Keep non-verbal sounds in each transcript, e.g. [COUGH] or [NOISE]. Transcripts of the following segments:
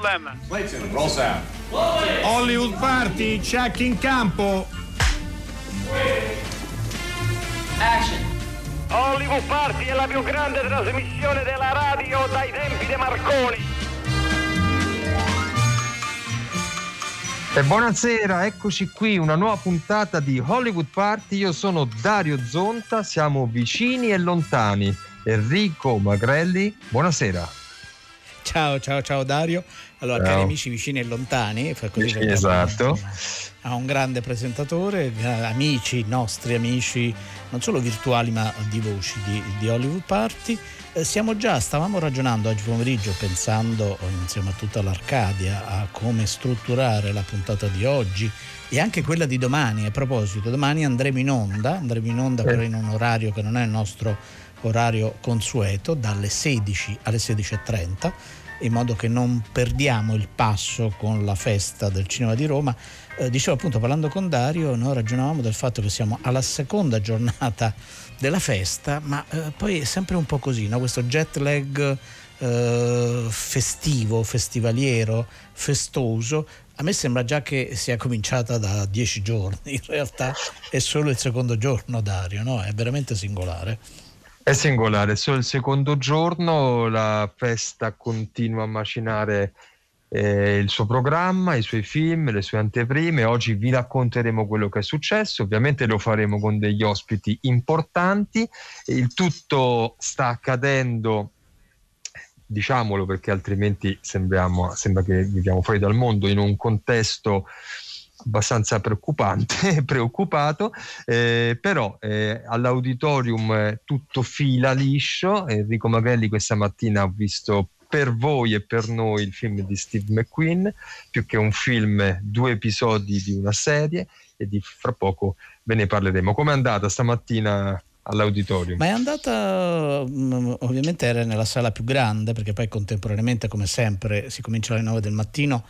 Problem. Clayton, roll sound. Hollywood Party, check in campo. Action. Hollywood Party è la più grande trasmissione della radio dai tempi di Marconi. E buonasera, eccoci qui, una nuova puntata di Hollywood Party. Io sono Dario Zonta, siamo vicini e lontani. Enrico Magrelli, buonasera. Ciao, ciao, ciao Dario. Allora, ciao. cari amici vicini e lontani, così Vicini, esatto. Ha un grande presentatore, eh, amici, nostri amici, non solo virtuali ma di voci di, di Hollywood Party. Eh, siamo già, stavamo ragionando oggi pomeriggio, pensando eh, insieme a tutta l'Arcadia a come strutturare la puntata di oggi e anche quella di domani. A proposito, domani andremo in onda, andremo in onda però in un orario che non è il nostro orario consueto, dalle 16 alle 16.30 in modo che non perdiamo il passo con la festa del cinema di Roma. Eh, dicevo appunto parlando con Dario, noi ragionavamo del fatto che siamo alla seconda giornata della festa, ma eh, poi è sempre un po' così, no? questo jet lag eh, festivo, festivaliero, festoso. A me sembra già che sia cominciata da dieci giorni, in realtà è solo il secondo giorno Dario, no? è veramente singolare. È singolare, solo il secondo giorno la festa continua a macinare eh, il suo programma, i suoi film, le sue anteprime. Oggi vi racconteremo quello che è successo, ovviamente lo faremo con degli ospiti importanti. Il tutto sta accadendo, diciamolo perché altrimenti sembra che viviamo fuori dal mondo, in un contesto abbastanza preoccupante, [LAUGHS] preoccupato, eh, però eh, all'auditorium eh, tutto fila liscio. Enrico Magrelli questa mattina ha visto per voi e per noi il film di Steve McQueen, più che un film, due episodi di una serie e di fra poco ve ne parleremo. Com'è andata stamattina all'auditorium? Ma è andata, mm, ovviamente era nella sala più grande, perché poi contemporaneamente, come sempre, si comincia alle 9 del mattino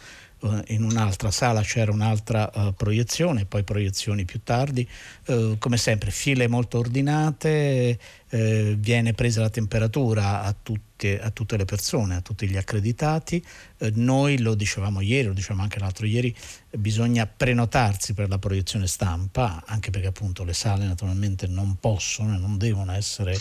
in un'altra sala c'era un'altra uh, proiezione, poi proiezioni più tardi, uh, come sempre file molto ordinate, uh, viene presa la temperatura a tutte, a tutte, le persone, a tutti gli accreditati, noi lo dicevamo ieri, lo dicevamo anche l'altro ieri, bisogna prenotarsi per la proiezione stampa, anche perché appunto le sale naturalmente non possono e non devono essere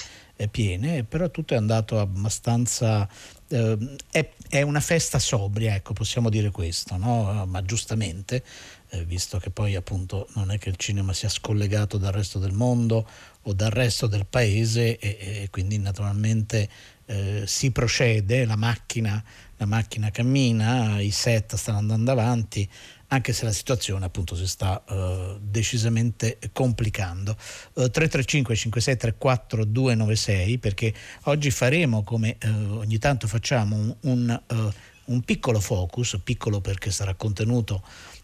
piene, però tutto è andato abbastanza eh, è, è, una festa sobria, ecco, possiamo dire questo, no? ma giustamente, eh, visto che poi appunto non è che il cinema sia scollegato dal resto del mondo o dal resto del paese e, e quindi naturalmente eh, si procede, la macchina, la macchina cammina, i set stanno andando avanti, anche se la situazione appunto si sta uh, decisamente complicando. Uh, 335 5634 296 perché oggi faremo come uh, ogni tanto facciamo un, un, uh, un, piccolo focus, piccolo perché sarà contenuto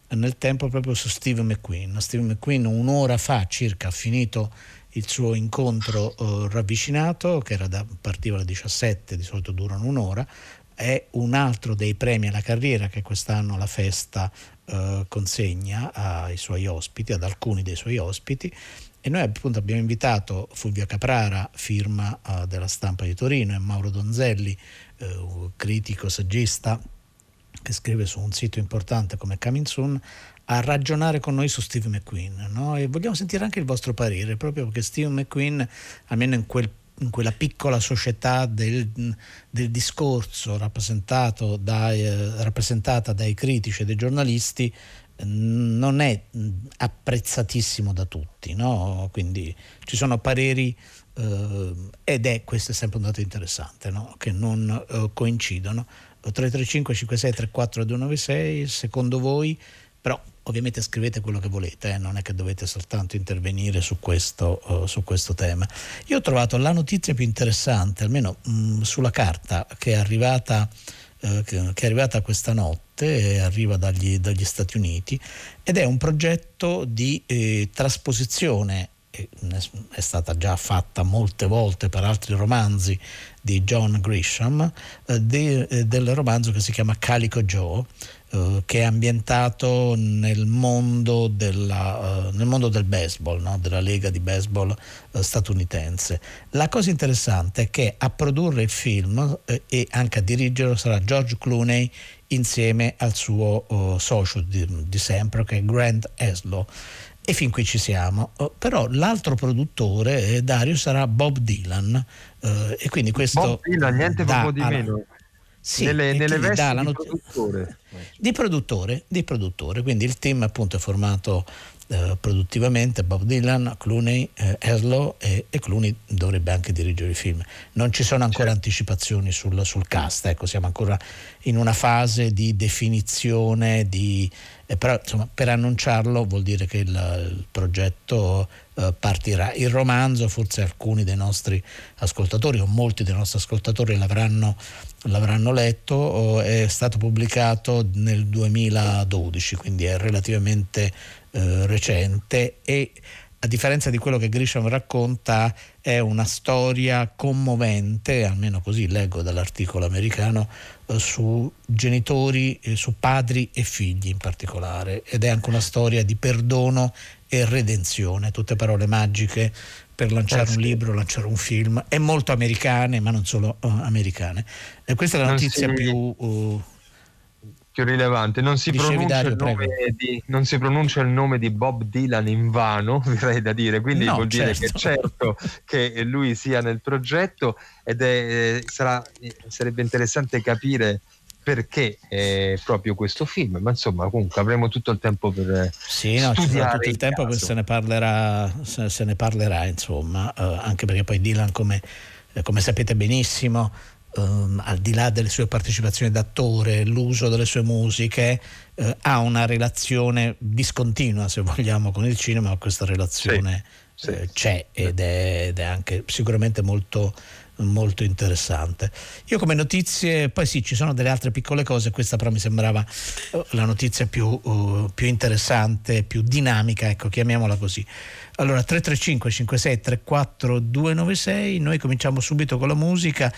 nel tempo proprio su Steve McQueen. Steve McQueen un'ora fa circa ha finito il suo incontro uh, ravvicinato che da, partiva alle 17, di solito durano un'ora, è un altro dei premi alla carriera che quest'anno la festa eh, consegna ai suoi ospiti, ad alcuni dei suoi ospiti e noi appunto abbiamo invitato Fulvio Caprara, firma uh, della stampa di Torino, e Mauro Donzelli, uh, critico, saggista, che scrive su un sito importante come Coming Soon, a ragionare con noi su Steve McQueen. No? E vogliamo sentire anche il vostro parere, proprio perché Steve McQueen, almeno in quel in quella piccola società del, del discorso dai, eh, rappresentata dai critici e dai giornalisti non è apprezzatissimo da tutti, no? quindi ci sono pareri eh, ed è questo è sempre un dato interessante, no? che non eh, coincidono. 335 56 34 296, secondo voi, però ovviamente scrivete quello che volete, eh? non è che dovete soltanto intervenire su questo, uh, su questo, tema. Io ho trovato la notizia più interessante, almeno mh, mm, sulla carta, che è arrivata, uh, che, è arrivata questa notte, arriva dagli, dagli, Stati Uniti, ed è un progetto di eh, trasposizione è stata già fatta molte volte per altri romanzi di John Grisham, eh, eh, del romanzo che si chiama Calico Joe, eh, che è ambientato nel mondo, della, nel mondo del baseball, no? della lega di baseball statunitense. La cosa interessante è che a produrre il film e anche a dirigerlo sarà George Clooney insieme al suo socio di, di, sempre che è Grant Eslow. E fin qui ci siamo. però l'altro produttore, eh, Dario, sarà Bob Dylan. e quindi questo Bob Dylan, niente proprio di meno. Sì, nelle, nelle vesti di not- produttore. Di produttore, di produttore, quindi il team appunto è formato eh, produttivamente Bob Dylan, Clooney, eh, Eslo e, e, Clooney dovrebbe anche dirigere il film. Non ci sono ancora certo. anticipazioni sul, sul, cast, ecco, siamo ancora in una fase di definizione, di, eh, però insomma, per annunciarlo vuol dire che il, il progetto eh, partirà. Il romanzo, forse alcuni dei nostri ascoltatori o molti dei nostri ascoltatori l'avranno l'avranno letto, è stato pubblicato nel 2012, quindi è relativamente eh, recente e a differenza di quello che Grisham racconta è una storia commovente, almeno così leggo dall'articolo americano, eh, su genitori, eh, su padri e figli in particolare. Ed è anche una storia di perdono e redenzione, tutte parole magiche per lanciare eh un libro, lanciare un film, è molto americane, ma non solo americane. E questa è la notizia più, uh, più, rilevante. Non si, Dario, di, non si, pronuncia il nome di Bob Dylan in vano, [LAUGHS] direi da dire, quindi no, vuol certo. dire che certo che lui sia nel progetto ed è, sarà, sarebbe interessante capire perché eh, proprio questo film, ma insomma comunque avremo tutto il tempo per sì, no, ci sarà tutto il, il tempo che se ne parlerà, se, se ne parlerà insomma, eh, anche perché poi Dylan come, eh, come sapete benissimo Um, al di là delle sue partecipazioni d'attore, l'uso delle sue musiche, uh, ha una relazione discontinua, se vogliamo, con il cinema, ma questa relazione sì, sì, c'è ed è, ed è, anche sicuramente molto, molto interessante. Io come notizie, poi sì, ci sono delle altre piccole cose, questa però mi sembrava uh, la notizia più, uh, più, interessante, più dinamica, ecco, chiamiamola così. Allora 335 56 34 296, noi cominciamo subito con la musica,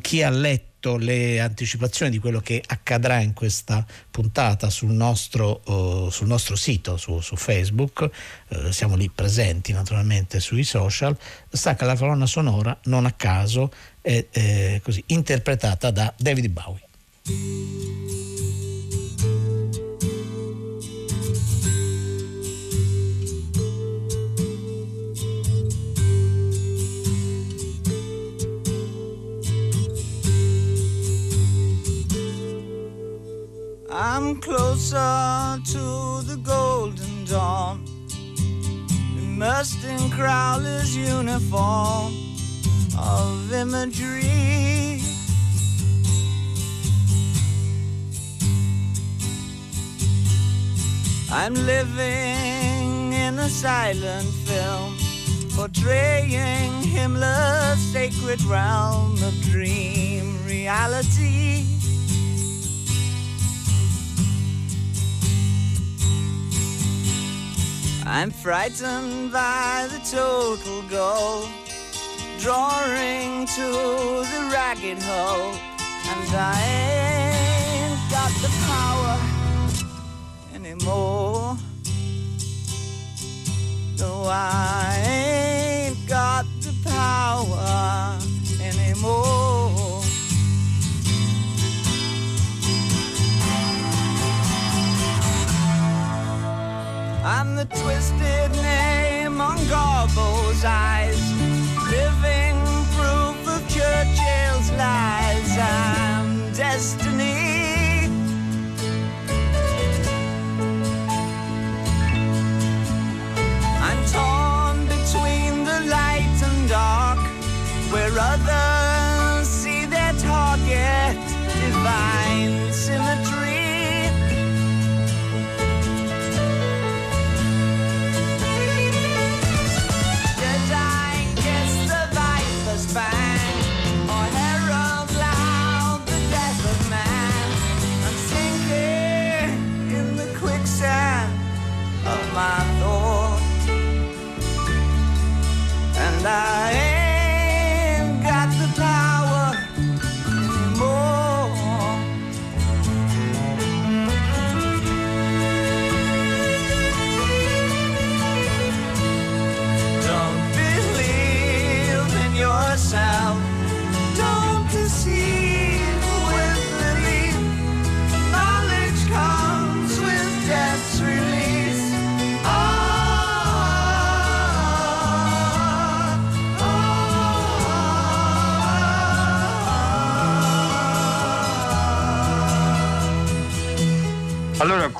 chi ha letto le anticipazioni di quello che accadrà in questa puntata sul nostro, uh, sul nostro sito, su, su Facebook, uh, siamo lì presenti naturalmente sui social, sa che la colonna sonora non a caso è, è così, interpretata da David Bowie. I'm closer to the golden dawn. Immersed in Crowler's uniform of imagery. I'm living in a silent film, portraying Himmler's sacred realm of dream reality. I'm frightened by the total goal, drawing to the ragged hole, and I ain't got the power anymore. No, I ain't got the power anymore. I'm the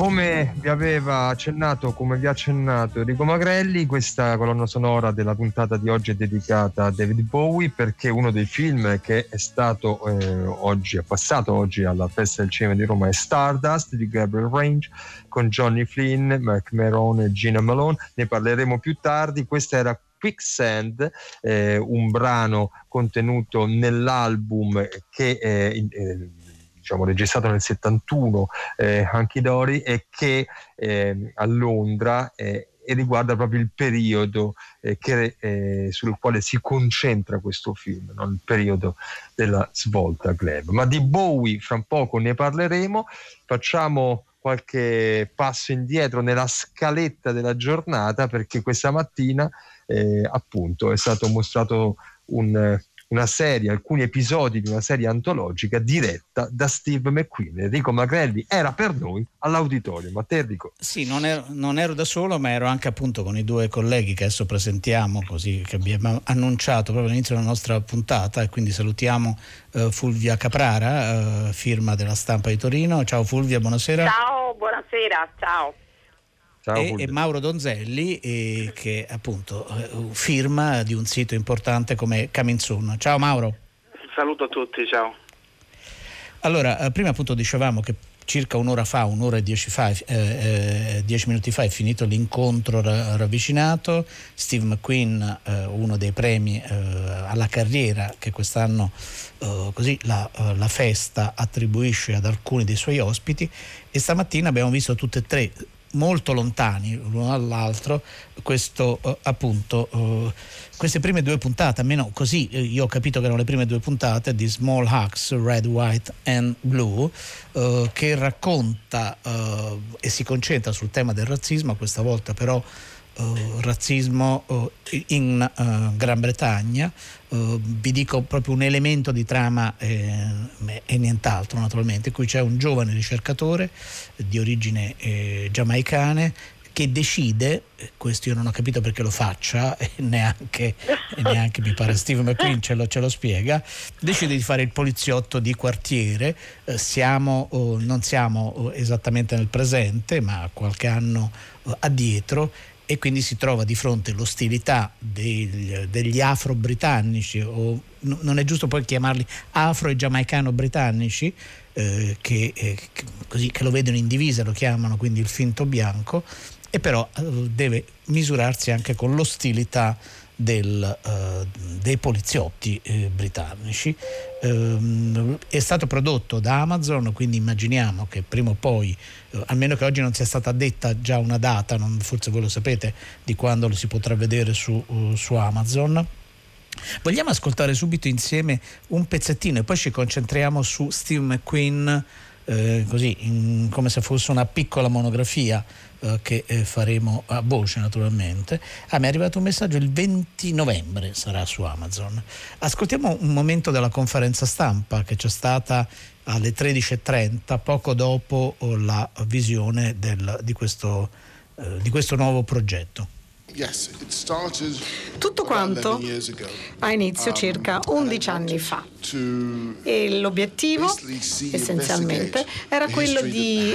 come vi aveva accennato, come vi ha accennato Enrico Magrelli, questa colonna sonora della puntata di oggi è dedicata a David Bowie perché uno dei film che è stato eh, oggi, è passato oggi alla Festa del Cinema di Roma è Stardust di Gabriel Range con Johnny Flynn, Mark Merone e Gina Malone. Ne parleremo più tardi. Questa era Quicksand, eh, un brano contenuto nell'album che eh, eh, diciamo, registrato nel 71 eh, Hanky Dory e che eh, a Londra eh, e riguarda proprio il periodo eh, che, eh, sul quale si concentra questo film, no? il periodo della svolta glam. Ma di Bowie fra poco ne parleremo, facciamo qualche passo indietro nella scaletta della giornata perché questa mattina eh, appunto è stato mostrato un una serie, alcuni episodi di una serie antologica diretta da Steve McQueen. Enrico Magrelli era per noi all'auditorio. Ma te Enrico? Sì, non ero, non ero, da solo, ma ero anche appunto con i due colleghi che adesso presentiamo, così che abbiamo annunciato proprio all'inizio della nostra puntata e quindi salutiamo uh, Fulvia Caprara, uh, firma della stampa di Torino. Ciao Fulvia, buonasera. Ciao, buonasera, ciao. Ciao, e, e, Mauro Donzelli eh, che appunto eh, firma di un sito importante come Coming Soon. Ciao Mauro. Saluto a tutti, ciao. Allora, eh, prima appunto dicevamo che circa un'ora fa, un'ora e dieci, fa, eh, eh, dieci minuti fa è finito l'incontro ra- ravvicinato. Steve McQueen, eh, uno dei premi eh, alla carriera che quest'anno eh, così la, la, festa attribuisce ad alcuni dei suoi ospiti e stamattina abbiamo visto tutte e tre molto lontani l'uno dall'altro questo uh, appunto uh, queste prime due puntate almeno così uh, io ho capito che erano le prime due puntate di Small Hacks Red, White and Blue che racconta e si concentra sul tema del razzismo questa volta però razzismo uh, in uh, Gran Bretagna. vi dico proprio un elemento di trama eh, e nient'altro, naturalmente, cui c'è un giovane ricercatore di origine eh, giamaicane che decide, questo io non ho capito perché lo faccia, [LAUGHS] e neanche, e neanche mi pare Steve McQueen ce lo, ce lo, spiega, decide di fare il poliziotto di quartiere, eh, siamo, oh, non siamo oh, esattamente nel presente, ma qualche anno oh, addietro e quindi si trova di fronte all'ostilità degli, degli afro-britannici, o non è giusto poi chiamarli afro- e giamaicano-britannici, eh, che, eh, così, che lo vedono in divisa, lo chiamano quindi il finto bianco, e però eh, deve misurarsi anche con l'ostilità del, uh, dei poliziotti eh, britannici. Um, è stato prodotto da Amazon, quindi immaginiamo che prima o poi, uh, almeno che oggi non sia stata detta già una data, non, forse voi lo sapete di quando lo si potrà vedere su, uh, su Amazon. Vogliamo ascoltare subito insieme un pezzettino e poi ci concentriamo su Steve McQueen, eh, così in, come se fosse una piccola monografia eh, che eh, faremo a voce naturalmente. Ah, mi è arrivato un messaggio il 20 novembre sarà su Amazon. Ascoltiamo un momento della conferenza stampa che c'è stata alle 13.30 poco dopo la visione del, di, questo, eh, di questo nuovo progetto. Tutto quanto ha inizio um, circa 11 anni fa. e l'obiettivo essenzialmente era quello di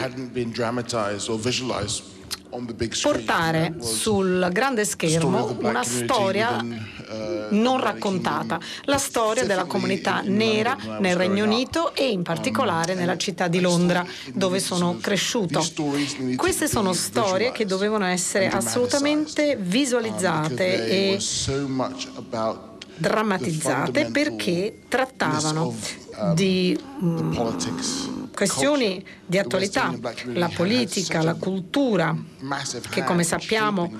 portare sul grande schermo una storia uh, non raccontata, la storia della comunità nera nel Regno Unito e in particolare um, nella città di Londra dove sono cresciuto. Queste sono storie che dovevano essere assolutamente visualizzate um, e drammatizzate perché trattavano um, di um, questioni di attualità, la politica, la cultura, che come sappiamo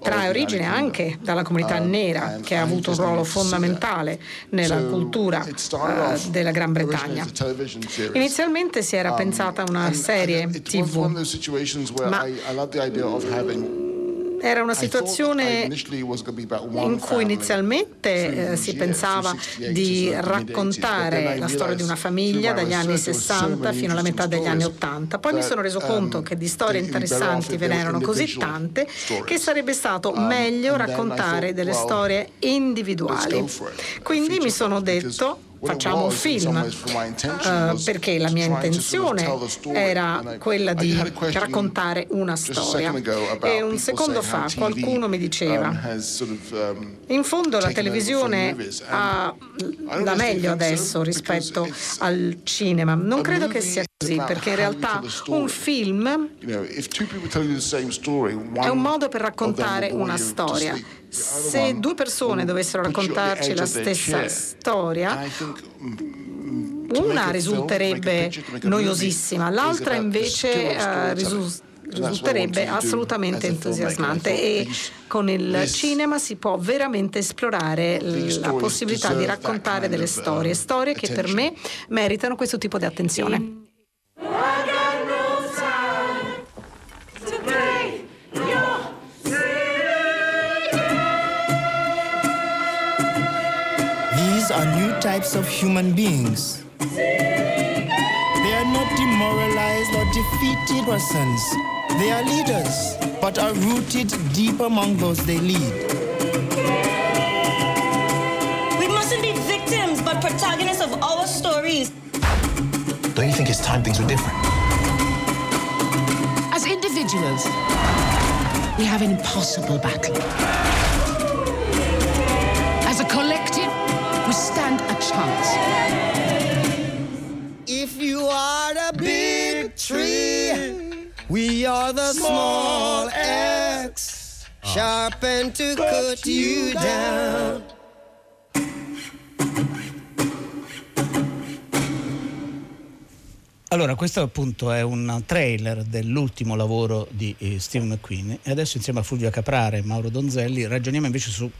trae origine anche dalla comunità uh, nera che ha avuto un ruolo fondamentale nella cultura uh, della Gran Bretagna. Inizialmente si era um, pensata a una serie TV, ma era una situazione in cui inizialmente eh, si pensava di raccontare la storia di una famiglia dagli anni 60 fino alla metà degli anni 80. Poi mi sono reso um, conto che di storie interessanti ve ne erano così tante che sarebbe stato um, meglio raccontare delle storie individuali. Quindi mi sono detto facciamo un film, uh, perché la mia intenzione era quella di raccontare una storia. E un secondo fa qualcuno mi diceva, um, um, in fondo la televisione ha la meglio adesso rispetto al cinema. Non credo che sia perché in realtà un film è un modo per raccontare una storia. Se due persone dovessero raccontarci la stessa storia, una risulterebbe noiosissima, l'altra invece uh, risulterebbe assolutamente entusiasmante. E con il cinema si può veramente esplorare la possibilità di raccontare delle storie, storie che per me meritano questo tipo di attenzione. Are new types of human beings. They are not demoralized or defeated persons. They are leaders, but are rooted deep among those they lead. We mustn't be victims, but protagonists of our stories. Don't you think it's time things were different? As individuals, we have an impossible battle. Stand a chance. If you are the big tree, we are the small axe, sharpened to cut you down. Allora, questo appunto è un trailer dell'ultimo lavoro di eh, Steve McQueen e adesso insieme a Fulvio Caprare e Mauro Donzelli ragioniamo invece su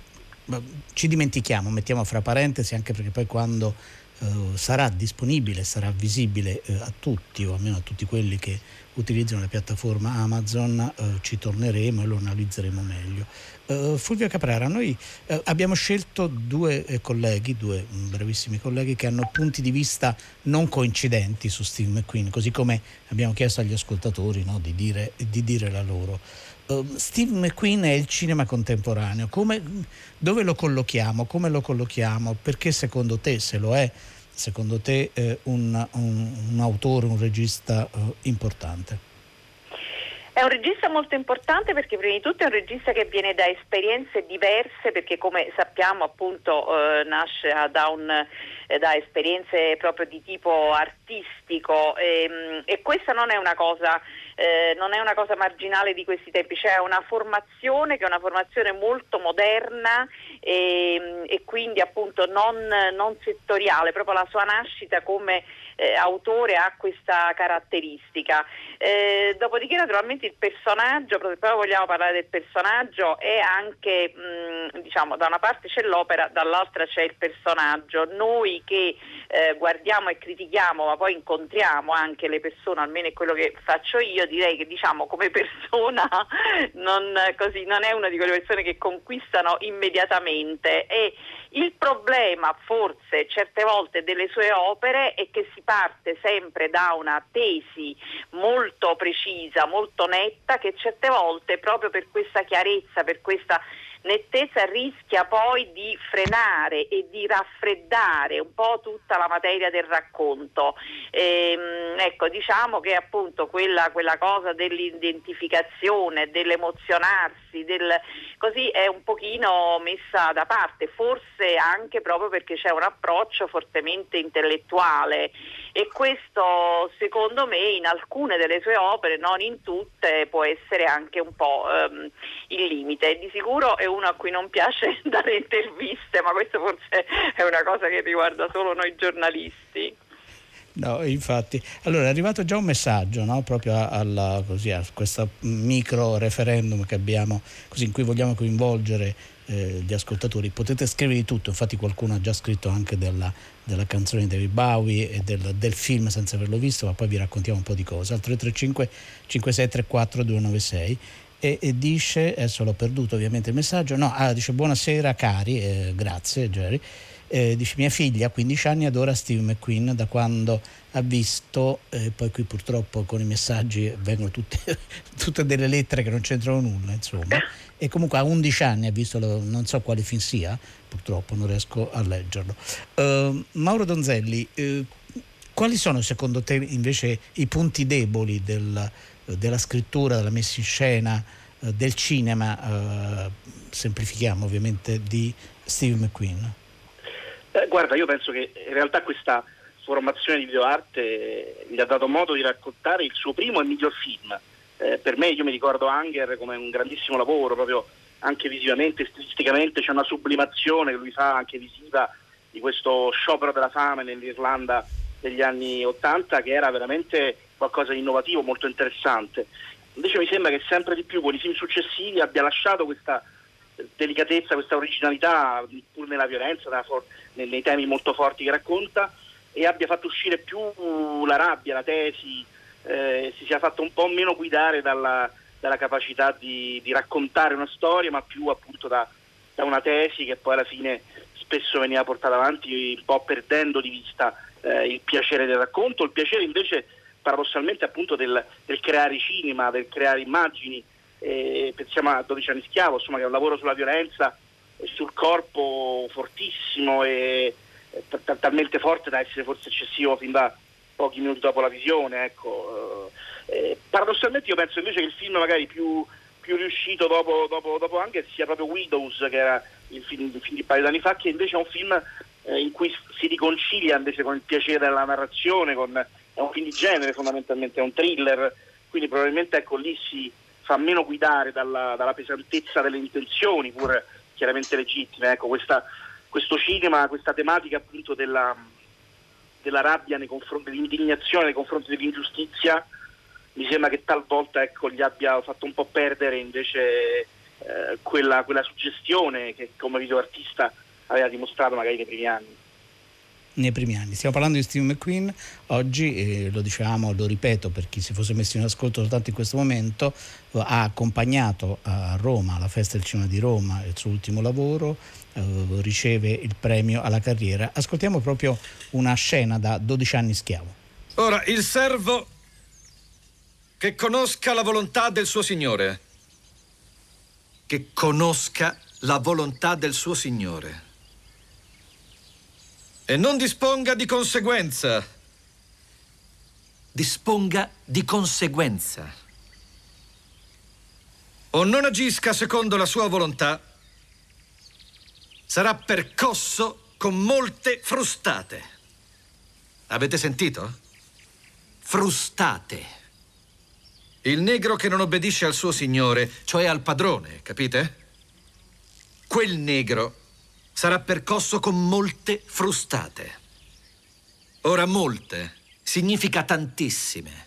ci dimentichiamo, mettiamo fra parentesi anche perché poi quando eh, sarà disponibile, sarà visibile eh, a tutti o almeno a tutti quelli che utilizzano la piattaforma Amazon eh, ci torneremo e lo analizzeremo meglio. Uh, Fulvio Caprara, noi uh, abbiamo scelto due eh, colleghi, due um, bravissimi colleghi che hanno punti di vista non coincidenti su Steve McQueen, così come abbiamo chiesto agli ascoltatori no, di, dire, di, dire, la loro. Uh, Steve McQueen è il cinema contemporaneo, come, dove lo collochiamo, come lo collochiamo, perché secondo te, se lo è, secondo te eh, un, un, un, autore, un regista importante? È un regista molto importante perché prima di tutto è un regista che viene da esperienze diverse perché come sappiamo appunto eh, nasce da, un, eh, da, esperienze proprio di tipo artistico. E, ehm, e questa non è una cosa eh, non è una cosa marginale di questi tempi, c'è una formazione che è una formazione molto moderna e, e quindi appunto non, non, settoriale, proprio la sua nascita come eh, autore ha questa caratteristica. Eh, dopodiché naturalmente il personaggio, proprio vogliamo parlare del personaggio, è anche mh, diciamo da una parte c'è l'opera, dall'altra c'è il personaggio. Noi che eh, guardiamo e critichiamo ma poi incontriamo anche le persone, almeno è quello che faccio io, direi che diciamo come persona [LAUGHS] non, così, non è una di quelle persone che conquistano immediatamente e il problema forse certe volte delle sue opere è che si parte sempre da una tesi molto precisa, molto netta che certe volte proprio per questa chiarezza, per questa nettezza rischia poi di frenare e di raffreddare un po' tutta la materia del racconto. Ehm, ecco, diciamo che appunto quella, quella cosa dell'identificazione, dell'emozionarsi, del, così è un pochino messa da parte, forse anche proprio perché c'è un approccio fortemente intellettuale e questo secondo me in alcune delle sue opere, non in tutte, può essere anche un po' ehm, il limite. Di sicuro è uno a cui non piace [LAUGHS] dare interviste, ma questo forse è una cosa che riguarda solo noi giornalisti. No, infatti. Allora è arrivato già un messaggio no? proprio alla, così, a questo micro referendum che abbiamo, così, in cui vogliamo coinvolgere eh, gli ascoltatori. Potete scrivere di tutto, infatti qualcuno ha già scritto anche della, della canzone di David Bowie e del, del, film senza averlo visto, ma poi vi raccontiamo un po' di cose. Al 335 5634 296 e, e, dice, adesso l'ho perduto ovviamente il messaggio, no, ah, dice buonasera cari, eh, grazie Jerry. Eh, dice mia figlia a 15 anni adora Steve McQueen da quando ha visto, eh, poi qui purtroppo con i messaggi vengono tutte, [LAUGHS] tutte delle lettere che non c'entrano nulla, insomma, [LAUGHS] e comunque a 11 anni ha visto, lo, non so quale film sia, purtroppo non riesco a leggerlo. Uh, Mauro Donzelli, uh, quali sono secondo te invece i punti deboli del, della scrittura, della messa in scena, uh, del cinema, semplifichiamo ovviamente, di Steve McQueen? Eh, guarda, io penso che in realtà questa formazione di videoarte gli ha dato modo di raccontare il suo primo e miglior film. Eh, per me, io mi ricordo Anger come un grandissimo lavoro, proprio anche visivamente, stilisticamente, c'è una sublimazione che lui fa anche visiva di questo sciopero della fame nell'Irlanda degli anni Ottanta che era veramente qualcosa di innovativo, molto interessante. Invece mi sembra che sempre di più con i film successivi abbia lasciato questa delicatezza, questa originalità, pur nella violenza, nei temi molto forti che racconta, e abbia fatto uscire più la rabbia, la tesi, eh, si sia fatto un po' meno guidare dalla, dalla capacità di, di, raccontare una storia, ma più appunto da, da, una tesi che poi alla fine spesso veniva portata avanti un po' perdendo di vista eh, il piacere del racconto, il piacere invece paradossalmente appunto del, del creare cinema, del creare immagini. Eh, pensiamo a 12 anni schiavo, insomma, che è un lavoro sulla violenza e sul corpo fortissimo e t- talmente forte da essere forse eccessivo fin da pochi minuti dopo la visione. Ecco. Eh, paradossalmente io penso invece che il film magari più, più riuscito dopo, dopo, dopo, anche sia proprio Widows, che era il film, il film di paio d'anni fa, che invece è un film eh, in cui si riconcilia invece con il piacere della narrazione, con, è un film di genere fondamentalmente, è un thriller, quindi probabilmente ecco, lì si fa meno guidare dalla, dalla pesantezza delle intenzioni, pur chiaramente legittime. Ecco, questa, questo cinema, questa tematica appunto della, della rabbia nei confronti, dell'indignazione nei confronti dell'ingiustizia, mi sembra che talvolta ecco, gli abbia fatto un po' perdere invece eh, quella, quella suggestione che come videoartista aveva dimostrato magari nei primi anni nei primi anni. Stiamo parlando di Steve McQueen, oggi eh, lo dicevamo, lo ripeto per chi si fosse messo in ascolto soltanto in questo momento, ha accompagnato a Roma, alla Festa del Cinema di Roma, il suo ultimo lavoro, eh, riceve il premio alla carriera. Ascoltiamo proprio una scena da 12 anni schiavo. Ora, il servo che conosca la volontà del suo Signore. Che conosca la volontà del suo Signore e non disponga di conseguenza. Disponga di conseguenza. O non agisca secondo la sua volontà, sarà percosso con molte frustate. Avete sentito? Frustate. Il negro che non obbedisce al suo signore, cioè al padrone, capite? Quel negro sarà percosso con molte frustate. Ora molte significa tantissime.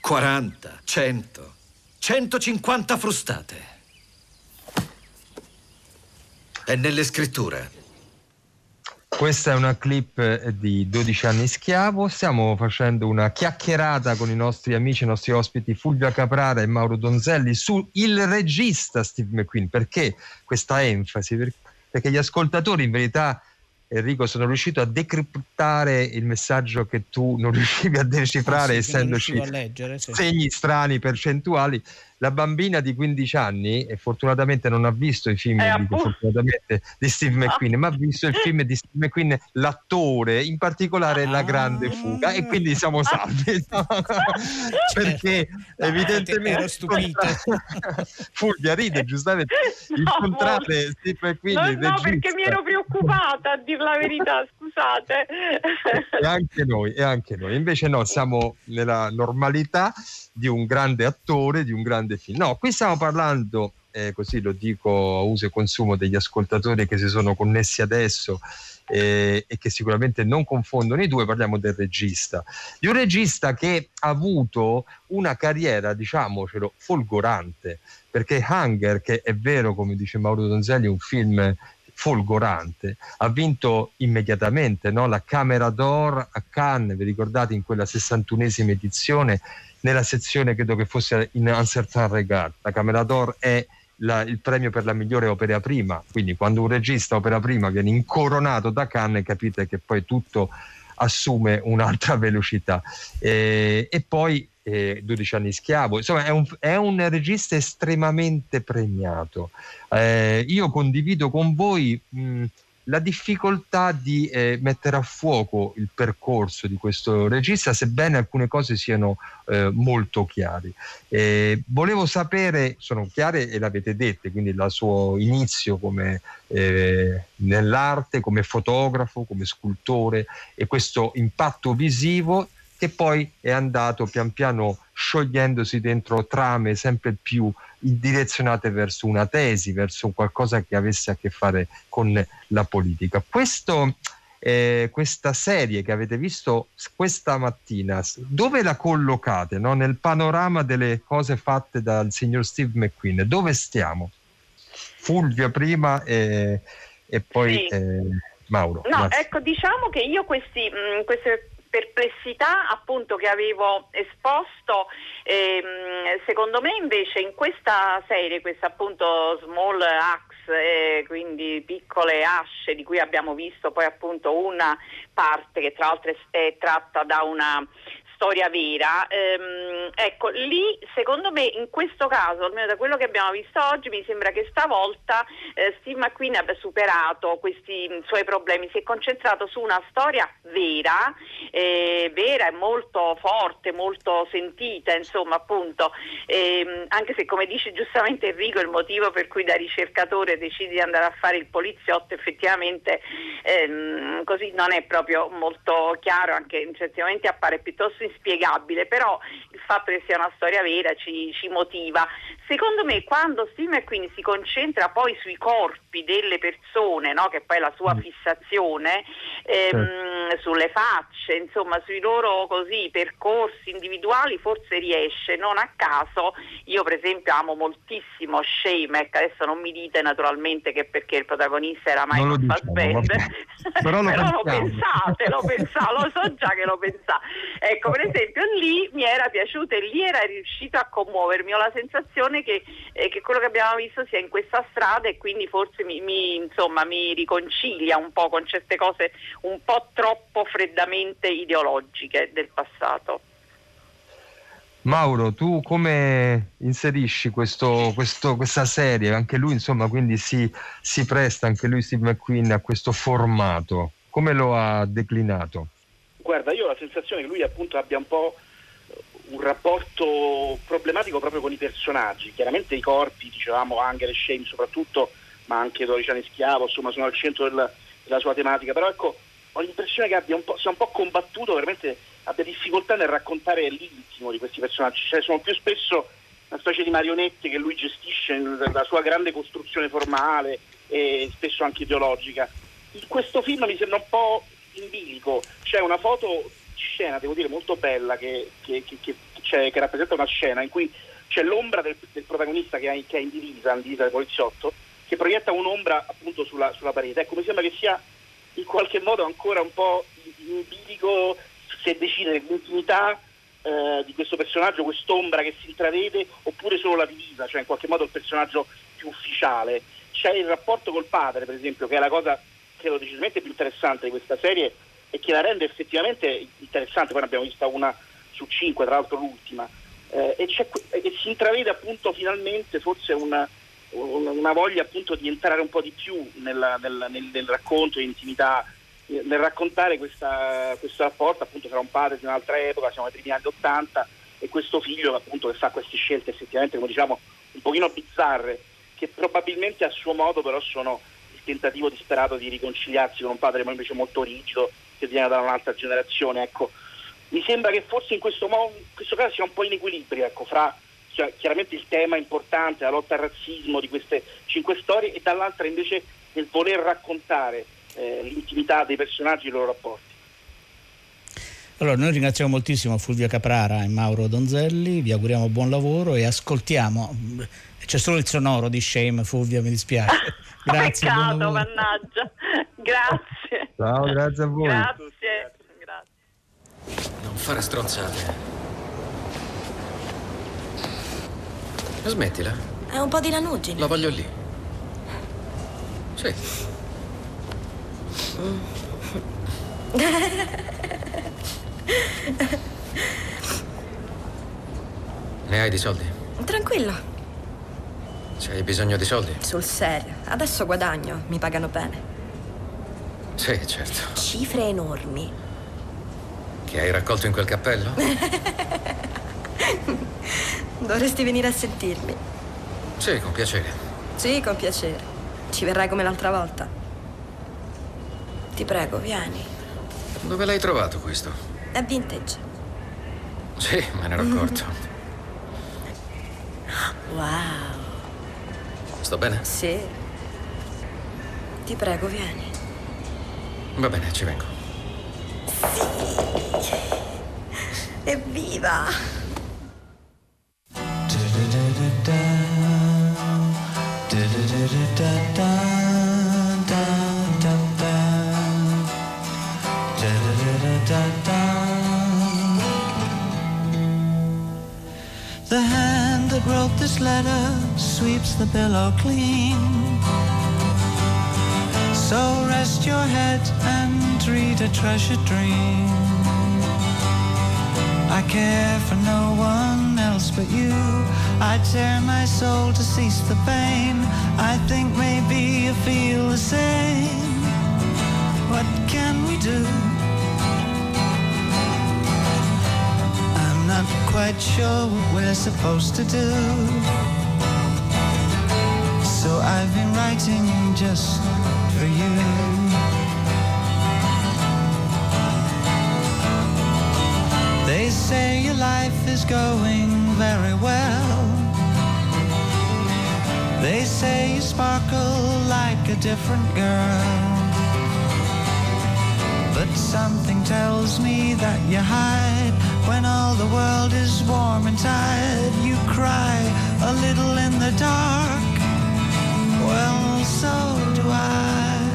40, 100, 150 frustate. È nelle scritture. Questa è una clip eh, di 12 anni schiavo, stiamo facendo una chiacchierata con i nostri amici, i nostri ospiti Fulvia Caprara e Mauro Donzelli su il regista Steve McQueen. Perché questa enfasi? perché gli ascoltatori in verità Enrico sono riuscito a decriptare il messaggio che tu non riuscivi a decifrare ah, sì, essendoci leggere, sì. segni strani percentuali la bambina di 15 anni e fortunatamente non ha visto i film eh, dico, di Steve McQueen ma ha visto il film di Steve McQueen l'attore in particolare ah. La Grande Fuga e quindi siamo salvi [LAUGHS] [LAUGHS] perché no, evidentemente ero stupito. [LAUGHS] Fulvia ride giustamente. No, incontrare Steve McQueen no, no perché mi ero preoccupata a dire la verità scusate. E anche noi e anche noi. Invece no siamo nella normalità di un grande attore, di un grande film. No, qui stiamo parlando, eh, così lo dico a uso e consumo degli ascoltatori che si sono connessi adesso eh, e che sicuramente non confondono i due, parliamo del regista. Di un regista che ha avuto una carriera, diciamocelo, folgorante, perché Hunger, che è vero, come dice Mauro Donzelli, un film folgorante, ha vinto immediatamente no? la Camera d'Or a Cannes, vi ricordate in quella 61esima edizione nella sezione credo che fosse in Uncertain Regard. La Camera d'Or è la, il premio per la migliore opera prima. Quindi quando un regista opera prima viene incoronato da Cannes, capite che poi tutto assume un'altra velocità. Eh, e poi eh, 12 anni schiavo, insomma è un, è un regista estremamente premiato. Eh, io condivido con voi mh, la difficoltà di eh, mettere a fuoco il percorso di questo regista, sebbene alcune cose siano eh, molto chiare. Eh, volevo sapere, sono chiare e l'avete dette, quindi il suo inizio come eh, nell'arte, come fotografo, come scultore e questo impatto visivo che poi è andato pian piano sciogliendosi dentro trame sempre più direzionate verso una tesi, verso qualcosa che avesse a che fare con la politica. Questo, eh, questa serie che avete visto questa mattina, dove la collocate no? nel panorama delle cose fatte dal signor Steve McQueen? Dove stiamo? Fulvia prima e, e poi sì. eh, Mauro. No, grazie. ecco, diciamo che io questi, mh, queste perplessità appunto che avevo esposto, ehm, secondo me invece in questa serie, questa appunto Small Axe, eh, quindi piccole asce di cui abbiamo visto poi appunto una parte che tra l'altro è tratta da una storia vera. Ehm, ecco, lì secondo me in questo caso, almeno da quello che abbiamo visto oggi, mi sembra che stavolta eh, Steve McQueen abbia superato questi mm, suoi problemi, si è concentrato su una storia vera, eh, vera e molto forte, molto sentita, insomma appunto, ehm, anche se come dice giustamente Enrico il motivo per cui da ricercatore decidi di andare a fare il poliziotto effettivamente ehm, così non è proprio molto chiaro, anche effettivamente appare piuttosto inspiegabile, però il fatto che sia una storia vera ci, ci motiva. Secondo me quando Steve McQueen si concentra poi sui corpi delle persone, no? che poi è la sua mm. fissazione, ehm, sì. sulle facce, insomma sui loro così, percorsi individuali, forse riesce, non a caso io per esempio amo moltissimo Shemek, adesso non mi dite naturalmente che perché il protagonista era Michael diciamo, Fassbender, però, lo, [LAUGHS] però lo pensate, lo pensate, lo so già che lo pensate. [LAUGHS] Ecco, per esempio lì mi era piaciuto e lì era riuscito a commuovermi, ho la sensazione che, eh, che quello che abbiamo visto sia in questa strada e quindi forse mi, mi, insomma, mi riconcilia un po' con certe cose un po' troppo freddamente ideologiche del passato. Mauro, tu come inserisci questo, questo, questa serie? Anche lui, insomma, quindi si, si, presta, anche lui Steve McQueen, a questo formato. Come lo ha declinato? Guarda, io ho la sensazione che lui appunto abbia un po' un rapporto problematico proprio con i personaggi. Chiaramente i corpi, dicevamo, Anger e Shane soprattutto, ma anche 12 anni schiavo, insomma, sono al centro del, della sua tematica. Però ecco, ho l'impressione che abbia un sia un po' combattuto, veramente abbia difficoltà nel raccontare l'intimo di questi personaggi. Cioè, sono più spesso una specie di marionette che lui gestisce nella sua grande costruzione formale e spesso anche ideologica. In questo film mi sembra un po' in bilico, c'è una foto scena, devo dire, molto bella che, che, che, che rappresenta una scena in cui c'è l'ombra del, del protagonista che, ha, che è in divisa, in divisa del poliziotto, che proietta un'ombra appunto sulla, sulla, parete. Ecco, mi sembra che sia in qualche modo ancora un po' in bilico se decidere l'intimità eh, di questo personaggio, quest'ombra che si intravede, oppure solo la divisa, cioè in qualche modo il personaggio più ufficiale. C'è il rapporto col padre, per esempio, che è la cosa credo decisamente più interessante di questa serie e che la rende effettivamente interessante, poi ne abbiamo vista una su cinque, tra l'altro l'ultima, eh, e, e, si intravede appunto finalmente forse una, una, voglia appunto di entrare un po' di più nella, nel, nel, nel, racconto, in intimità, nel raccontare questa, questo rapporto appunto tra un padre di un'altra epoca, siamo ai primi anni Ottanta, e questo figlio appunto che fa queste scelte effettivamente come diciamo un pochino bizzarre, che probabilmente a suo modo però sono tentativo disperato di riconciliarsi con un padre invece molto rigido che viene da un'altra generazione. Ecco. Mi sembra che forse in questo, modo, in questo caso sia un po' in equilibrio ecco, fra cioè, chiaramente il tema importante, la lotta al razzismo di queste cinque storie e dall'altra invece nel voler raccontare eh, l'intimità dei personaggi e i loro rapporti. Allora, noi ringraziamo moltissimo Fulvia Caprara e Mauro Donzelli, vi auguriamo buon lavoro e ascoltiamo. C'è solo il sonoro di Shame, Fulvia, mi dispiace. [LAUGHS] Grazie. Peccato, mannaggia. Grazie. Ciao, grazie a voi. Grazie. grazie. Non fare stronzate. Smettila. È un po' di lanugine. La voglio lì. Sì. Mm. [LAUGHS] Ne hai di soldi? Tranquillo, Se hai bisogno di soldi? sul serio. Adesso guadagno, mi pagano bene. Sì, certo. Cifre enormi. Che hai raccolto in quel cappello? [LAUGHS] Dovresti venire a sentirmi. Sì, con piacere. Sì, con piacere. Ci verrai come l'altra volta. Ti prego, vieni. Dove l'hai trovato questo? È vintage. Sì, me ne ero accorto. [LAUGHS] Wow. Sto bene? Sì. Ti prego, vieni. Va bene, ci vengo. Evviva! The the pillow clean. So rest your head and read a treasured dream. I care for no one else but you. I tear my soul to cease the pain. I think maybe you feel the same. What can we do? I'm not quite sure what we're supposed to do. I've been writing just for you. They say your life is going very well. They say you sparkle like a different girl. But something tells me that you hide when all the world is warm and tired. You cry a little in the dark. Well, so do I.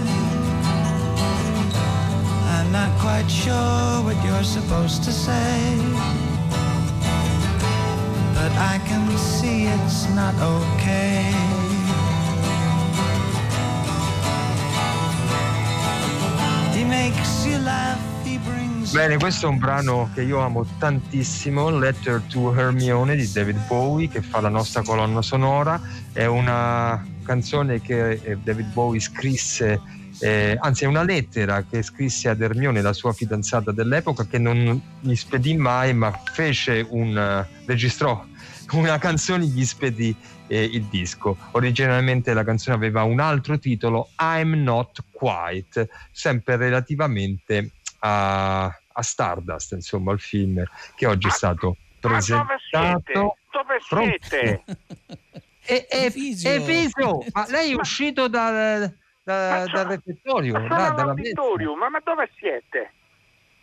I'm not quite sure what you're supposed to say. But I can see it's not okay. He makes you laugh, Bene, questo è un brano che io amo tantissimo, Letter to Hermione di David Bowie, che fa la nostra colonna sonora. È una canzone che eh, David Bowie scrisse, eh, anzi è una lettera che scrisse ad Hermione, la sua fidanzata dell'epoca, che non gli spedì mai, ma fece un... eh, registrò una canzone gli spedì eh, il disco. Originalmente la canzone aveva un altro titolo, I'm Not Quite, sempre relativamente a, a Stardust, insomma, il film che oggi è stato Ma dove siete? presentato. Dove siete? E, e, Fisio. e Fisio, [LAUGHS] ma lei è uscito dal, da- dal refettorio? Ma all'auditorium, ma, ma dove siete?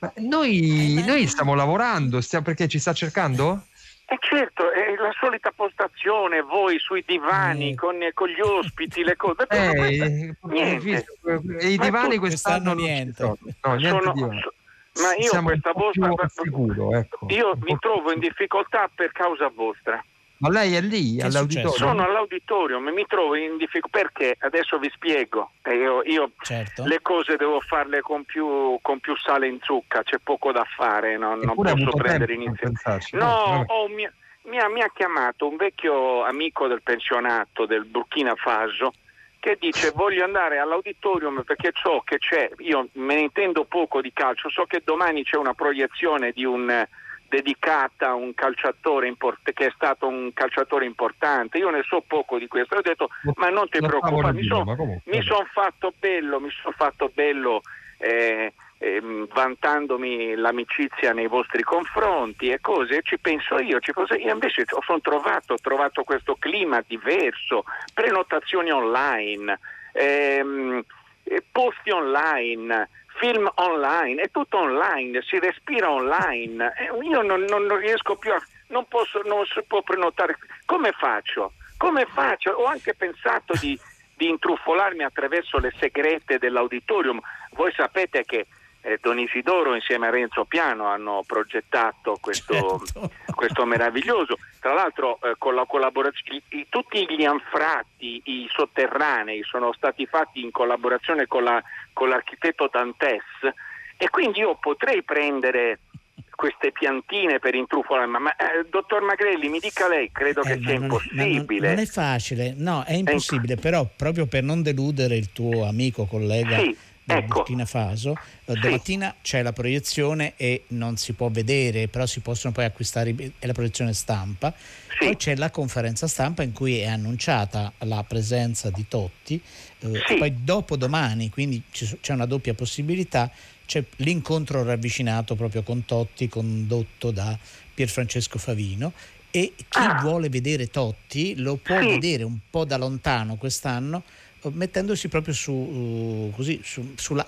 Ma noi, noi stiamo lavorando, stiamo, perché ci sta cercando? E certo, è la solita postazione, voi sui divani Eh. con, con gli ospiti, le cose. [LAUGHS] Ma Eh, niente. I Ma divani tu- quest'anno quest'anno non ci niente. sono. No, niente Sono- divani. ma io Siamo questa vostra sicuro, ecco. io mi trovo in difficoltà per causa vostra. Ma lei è lì Che è all'auditorio? successo? Sono all'auditorium e mi trovo in difficoltà perché adesso vi spiego. Eh, Io, io Certo. le cose devo farle con più, con più sale in zucca, c'è poco da fare, non, non posso prendere iniziativa. No, un mio- mi, ha, mi ha chiamato un vecchio amico del pensionato del Burkina Faso che dice [LAUGHS] voglio andare all'auditorium perché so che c'è, io me ne intendo poco di calcio, so che domani c'è una proiezione di un eh, dedicata a un calciatore import- che è stato un calciatore importante, io ne so poco di questo, ho detto ma non ti preoccupare, mi sono son fatto bello, mi sono fatto bello eh, ehm, vantandomi l'amicizia nei vostri confronti e cose, e ci penso io, ci penso io. Invece ho son trovato, ho trovato questo clima diverso, prenotazioni online, ehm, eh, posti online, film online, è tutto online, si respira online. Eh, io non, non- non riesco più a. Non, posso, non si può prenotare. Come faccio? Come faccio? Ho anche pensato di, di intrufolarmi attraverso le segrete dell'auditorium. Voi sapete che eh, Don Isidoro insieme a Renzo Piano hanno progettato questo, certo. [LAUGHS] questo meraviglioso. Tra l'altro eh, con la collaborazione, i, tutti gli anfratti, i sotterranei sono stati fatti in collaborazione con, la, con l'architetto Dantes e quindi io potrei prendere queste piantine per intrufolare, ma, ma eh, dottor Magrelli mi dica lei, credo eh, che sia impossibile. Non, non, è facile, no, è impossibile, è però proprio per non deludere il tuo amico, collega sì, del ecco. Burkina Faso, eh, sì. domattina c'è la proiezione e non si può vedere, però si possono poi acquistare, è la proiezione stampa, sì. poi c'è la conferenza stampa in cui è annunciata la presenza di Totti, eh, poi dopo domani, quindi c'è una doppia possibilità, c'è l'incontro ravvicinato proprio con Totti condotto da Pierfrancesco Favino e chi ah. vuole vedere Totti lo può sì. vedere un po' da lontano quest'anno mettendosi proprio su, uh, così, su, sulla,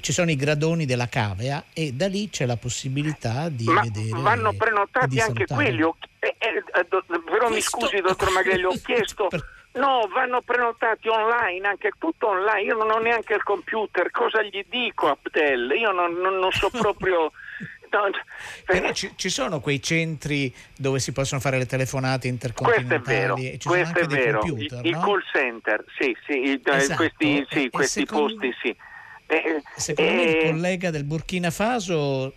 ci sono i gradoni della cavea e da lì c'è la possibilità di Ma vedere vanno prenotati anche quelli eh, eh, eh, do, però mi scusi dottor Maghelli ho [LAUGHS] chiesto per No, vanno prenotati online, anche tutto online. Io non ho neanche il computer. Cosa gli dico a Abdel? Io non, non, non so proprio. Però ci, ci, sono quei centri dove si possono fare le telefonate intercontinentali questo è vero, e ci questo è vero. Computer, il, no? call center, sì, sì, esatto. questi, sì, questi secondo... posti sì. Eh, secondo eh, me il eh, collega del Burkina Faso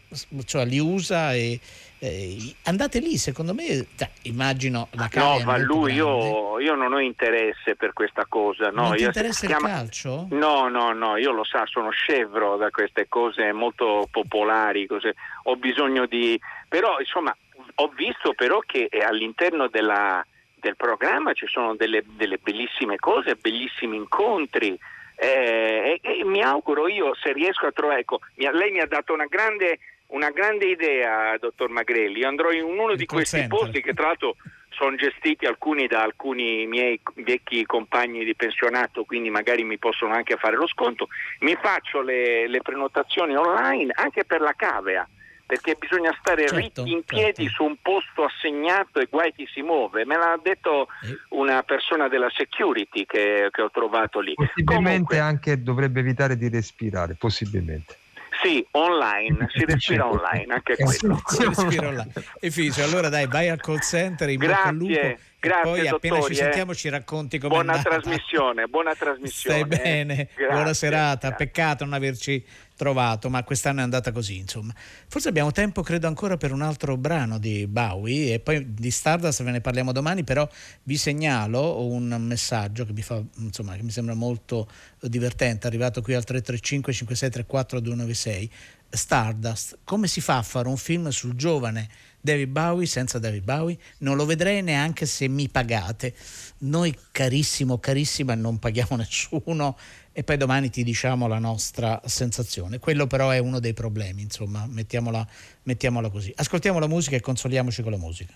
cioè, li usa e eh, andate lì, secondo me, cioè, immagino la No, ma lui io, io, non ho interesse per questa cosa. No, non ti io, interessa chiama... il calcio? No, no, no, io lo so, sono scevro da queste cose molto popolari, cose. ho bisogno di... però insomma ho visto però che all'interno della, del programma ci sono delle, delle bellissime cose, bellissimi incontri. Eh, e, e, mi auguro io se riesco a trovare, ecco, lei mi ha dato una grande una grande idea, dottor Magrelli. Io andrò in uno Il di questi center. posti che tra l'altro sono gestiti alcuni da alcuni miei vecchi compagni di pensionato, quindi magari mi possono anche fare lo sconto. Mi faccio le, le prenotazioni online anche per la cavea perché bisogna stare certo, in piedi certo. su un posto assegnato e guai chi si muove. Me l'ha detto eh. una persona della security che, che ho trovato lì. Possibilmente Comunque, anche dovrebbe evitare di respirare, possibilmente. Sì, online, si respira online, anche eh, quello. Si respira online. E Ficio, allora dai, vai al call center, in Grazie. lupo. Grazie, poi appena dottori, ci sentiamo eh. ci racconti come buona andata. trasmissione, buona trasmissione. Stai bene, Grazie. buona serata. Peccato non averci trovato, ma quest'anno è andata così, insomma. Forse abbiamo tempo, credo, ancora per un altro brano di Bowie e poi di Stardust ve ne parliamo domani, però vi segnalo un messaggio che mi, fa, insomma, che mi sembra molto divertente, arrivato qui al 335 5634 296. Stardust, come si fa a fare un film sul giovane David Bowie senza David Bowie? Non lo vedrei neanche se mi pagate. Noi carissimo, carissima, non paghiamo [LAUGHS] nessuno e poi domani ti diciamo la nostra sensazione. Quello però è uno dei problemi, insomma, mettiamola, mettiamola così. Ascoltiamo la musica e consoliamoci con la musica.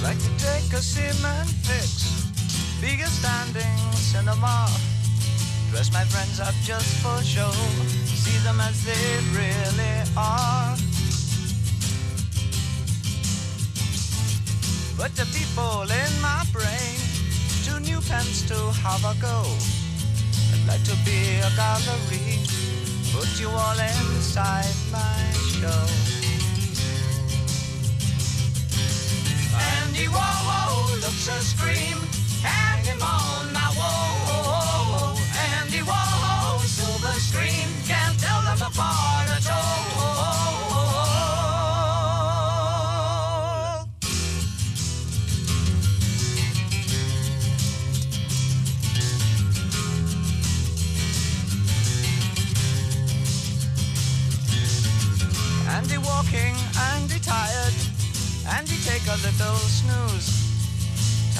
like to take a cement fix, biggest standing cinema. Dress my friends up just for show, see them as they really are. But the people in my brain, two new pens to have a go. I'd like to be a gallery, put you all inside my show. Andy Warhol looks a scream, hang him on my wall.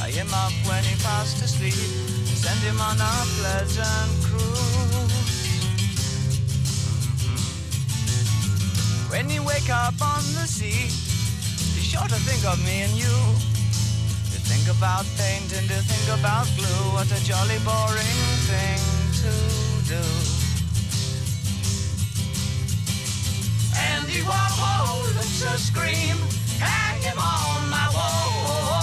Tie him up when he fast asleep, send him on a pleasant cruise. When you wake up on the sea, be sure to think of me and you. To think about paint and to think about glue, what a jolly boring thing to do. And Andy Warhol looks a scream. Hang him on my wall.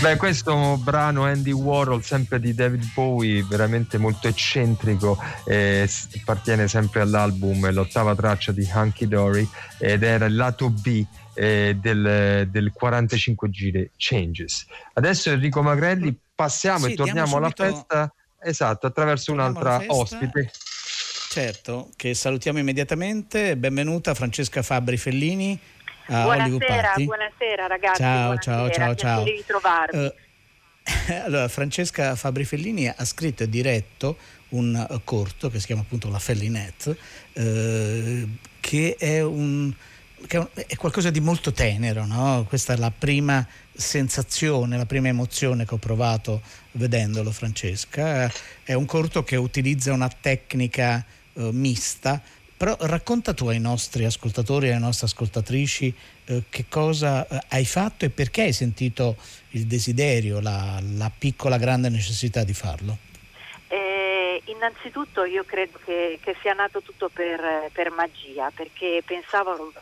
Beh, questo brano Andy Warhol, sempre di David Bowie, veramente molto eccentrico, eh, appartiene sempre all'album, l'ottava traccia di Hunky Dory ed era il lato B eh, del, del 45 giri Changes. Adesso Enrico Magrelli passiamo Sì, e torniamo alla festa, esatto, attraverso un'altra ospite. Certo, che salutiamo immediatamente. Benvenuta Francesca Fabri Fellini Buonasera, Party. buonasera ragazzi. Ciao, ciao, buonasera, ciao, ciao. piacere di trovarvi. Eh, [LAUGHS] allora, Francesca Fabri Fellini ha scritto e diretto un eh, corto che si chiama appunto La Fellinette, eh, che è un che è qualcosa di molto tenero, no? Questa è la prima sensazione, la prima emozione che ho provato vedendolo, Francesca. È un corto che utilizza una tecnica eh, mista, però racconta tu ai nostri ascoltatori e alle nostre ascoltatrici eh, che cosa eh, hai fatto e perché hai sentito il desiderio, la, la piccola grande necessità di farlo. Eh, innanzitutto io credo che, che sia nato tutto per, per magia, perché pensavo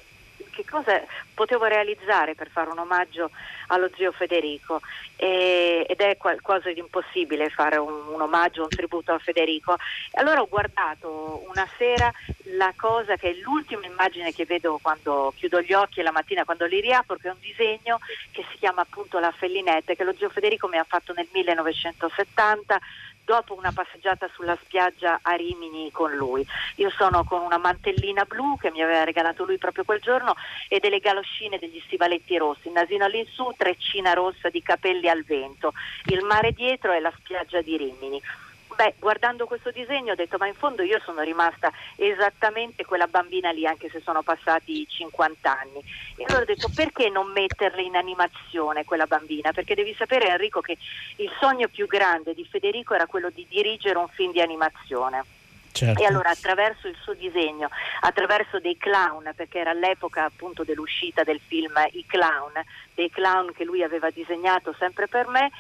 che cosa potevo realizzare per fare un omaggio allo zio Federico E- ed è qualcosa di impossibile fare un, un omaggio, un tributo a Federico. Allora ho guardato una sera la cosa che è l'ultima immagine che vedo quando chiudo gli occhi e la mattina quando li riapro, che è un disegno che si chiama appunto La Fellinette, che lo zio Federico mi ha fatto nel 1970 dopo una passeggiata sulla spiaggia a Rimini con lui. Io sono con una mantellina blu che mi aveva regalato lui proprio quel giorno e delle galoscine degli stivaletti rossi, nasino all'insù, treccina rossa di capelli al vento, il mare dietro e la spiaggia di Rimini. Beh, guardando questo disegno ho detto, ma in fondo io sono rimasta esattamente quella bambina lì, anche se sono passati 50 anni. E allora ho detto, perché non metterle in animazione quella bambina? Perché devi sapere, Enrico, che il sogno più grande di Federico era quello di dirigere un film di animazione. Certo. E allora attraverso il suo disegno, attraverso dei clown, perché era l'epoca appunto dell'uscita del film I Clown, dei clown che lui aveva disegnato sempre per me,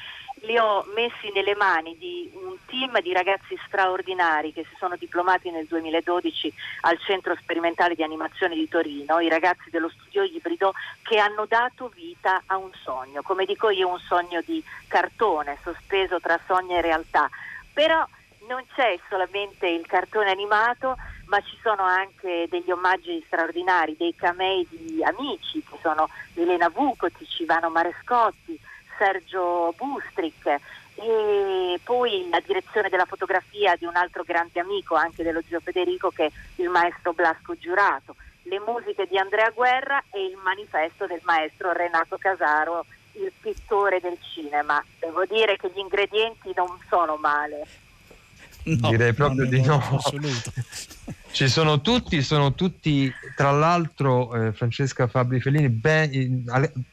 li ho messi nelle mani di un team di ragazzi straordinari che si sono diplomati nel 2012 al Centro Sperimentale di Animazione di Torino, i ragazzi dello studio ibrido che hanno dato vita a un sogno, come dico io un sogno di cartone sospeso tra sogno e realtà. Però non c'è solamente il cartone animato, ma ci sono anche degli omaggi straordinari, dei camei di amici, che sono Elena Vukotic, Ivano Marescotti, Sergio Bustric e poi la direzione della fotografia di un altro grande amico anche dello zio Federico che è il maestro Blasco Giurato, le musiche di Andrea Guerra e il manifesto del maestro Renato Casaro, il pittore del cinema. Devo dire che gli ingredienti non sono male. Direi proprio di no. [LAUGHS] Ci sono tutti, sono tutti, tra l'altro, eh, Francesca Fabri Fellini, ben- in-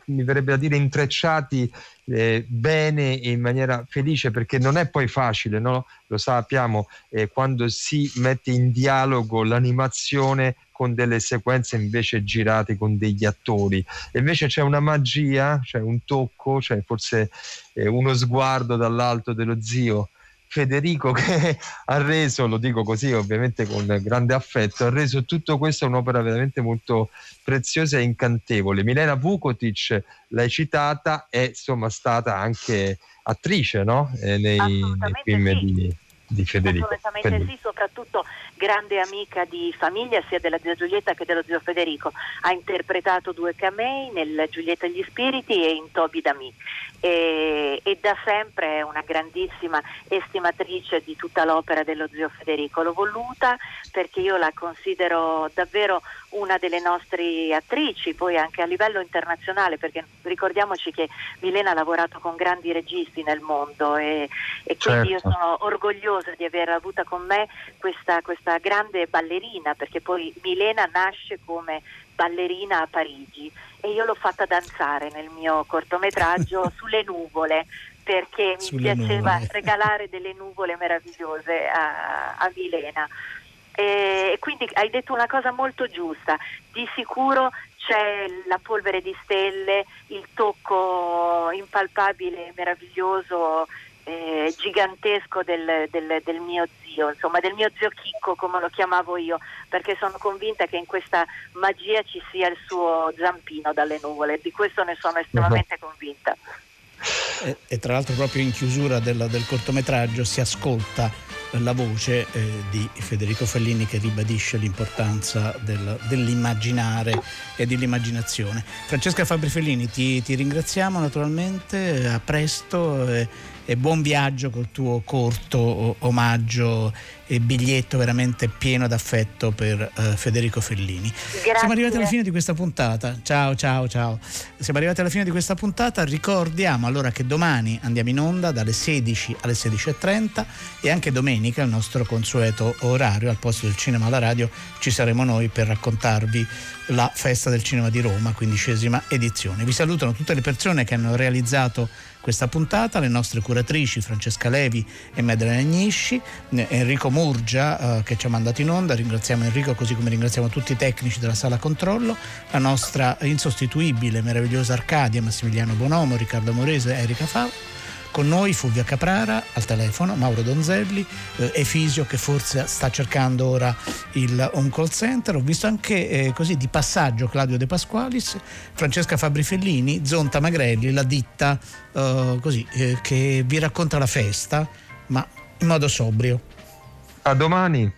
mi verrebbe da dire intrecciati eh, bene e in maniera felice, perché non è poi facile, no? lo sappiamo, eh, quando si mette in dialogo l'animazione con delle sequenze invece girate con degli attori. Invece c'è una magia, c'è un tocco, c'è forse eh, uno sguardo dall'alto dello zio Federico [LAUGHS] che ha reso, lo dico così ovviamente con grande affetto, ha reso tutto questo un'opera veramente molto preziosa e incantevole. Milena Vukotic, l'hai citata, è insomma stata anche attrice no? Eh, nei, nei film di, di Federico. Assolutamente Fellini. sì, soprattutto grande amica di famiglia sia della zia Giulietta che dello zio Federico. Ha interpretato due camei nel Giulietta e gli Spiriti e in Toby Dami. E, e da sempre è una grandissima estimatrice di tutta l'opera dello zio Federico. L'ho voluta perché io la considero davvero una delle nostre attrici, poi anche a livello internazionale, perché ricordiamoci che Milena ha lavorato con grandi registi nel mondo e, e quindi io Certo. sono orgogliosa di aver avuta con me questa, questa grande ballerina, perché poi Milena nasce come ballerina a Parigi e io l'ho fatta danzare nel mio cortometraggio [LAUGHS] sulle nuvole perché mi Sulle piaceva nuvole. regalare delle nuvole meravigliose a, a Milena. E quindi hai detto una cosa molto giusta, di sicuro c'è la polvere di stelle, il tocco impalpabile, meraviglioso, eh, gigantesco del, del, del, mio zio, insomma del mio zio Chicco come lo chiamavo io, perché sono convinta che in questa magia ci sia il suo zampino dalle nuvole, di questo ne sono estremamente [LAUGHS] convinta. E, e tra l'altro proprio in chiusura del, del cortometraggio si ascolta la voce eh, di Federico Fellini che ribadisce l'importanza del, dell'immaginare e dell'immaginazione. Francesca Fabri Fellini, ti, ti ringraziamo naturalmente, a presto. Eh, e buon viaggio col tuo corto omaggio e biglietto veramente pieno d'affetto per uh, Federico Fellini. Grazie. Siamo arrivati alla fine di questa puntata. Ciao, ciao, ciao. Siamo arrivati alla fine di questa puntata. Ricordiamo allora che domani andiamo in onda dalle 16 alle 16.30 e anche domenica, il nostro consueto orario, al posto del cinema alla radio, ci saremo noi per raccontarvi la festa del cinema di Roma, quindicesima edizione. Vi salutano tutte le persone che hanno realizzato questa puntata, le nostre curatrici Francesca Levi e Madeleine Agnisci, Enrico Murgia eh, che ci ha mandato in onda, ringraziamo Enrico così come ringraziamo tutti i tecnici della sala controllo, la nostra insostituibile, meravigliosa Arcadia, Massimiliano Bonomo, Riccardo Morese Erika Fava con noi Fulvia Caprara al telefono, Mauro Donzelli, eh, Efisio che forse sta cercando ora il home call center. Ho visto anche eh, così di passaggio Claudio De Pasqualis, Francesca Fabri Fellini, Zonta Magrelli, la ditta eh, così, eh, che vi racconta la festa, ma in modo sobrio. A domani.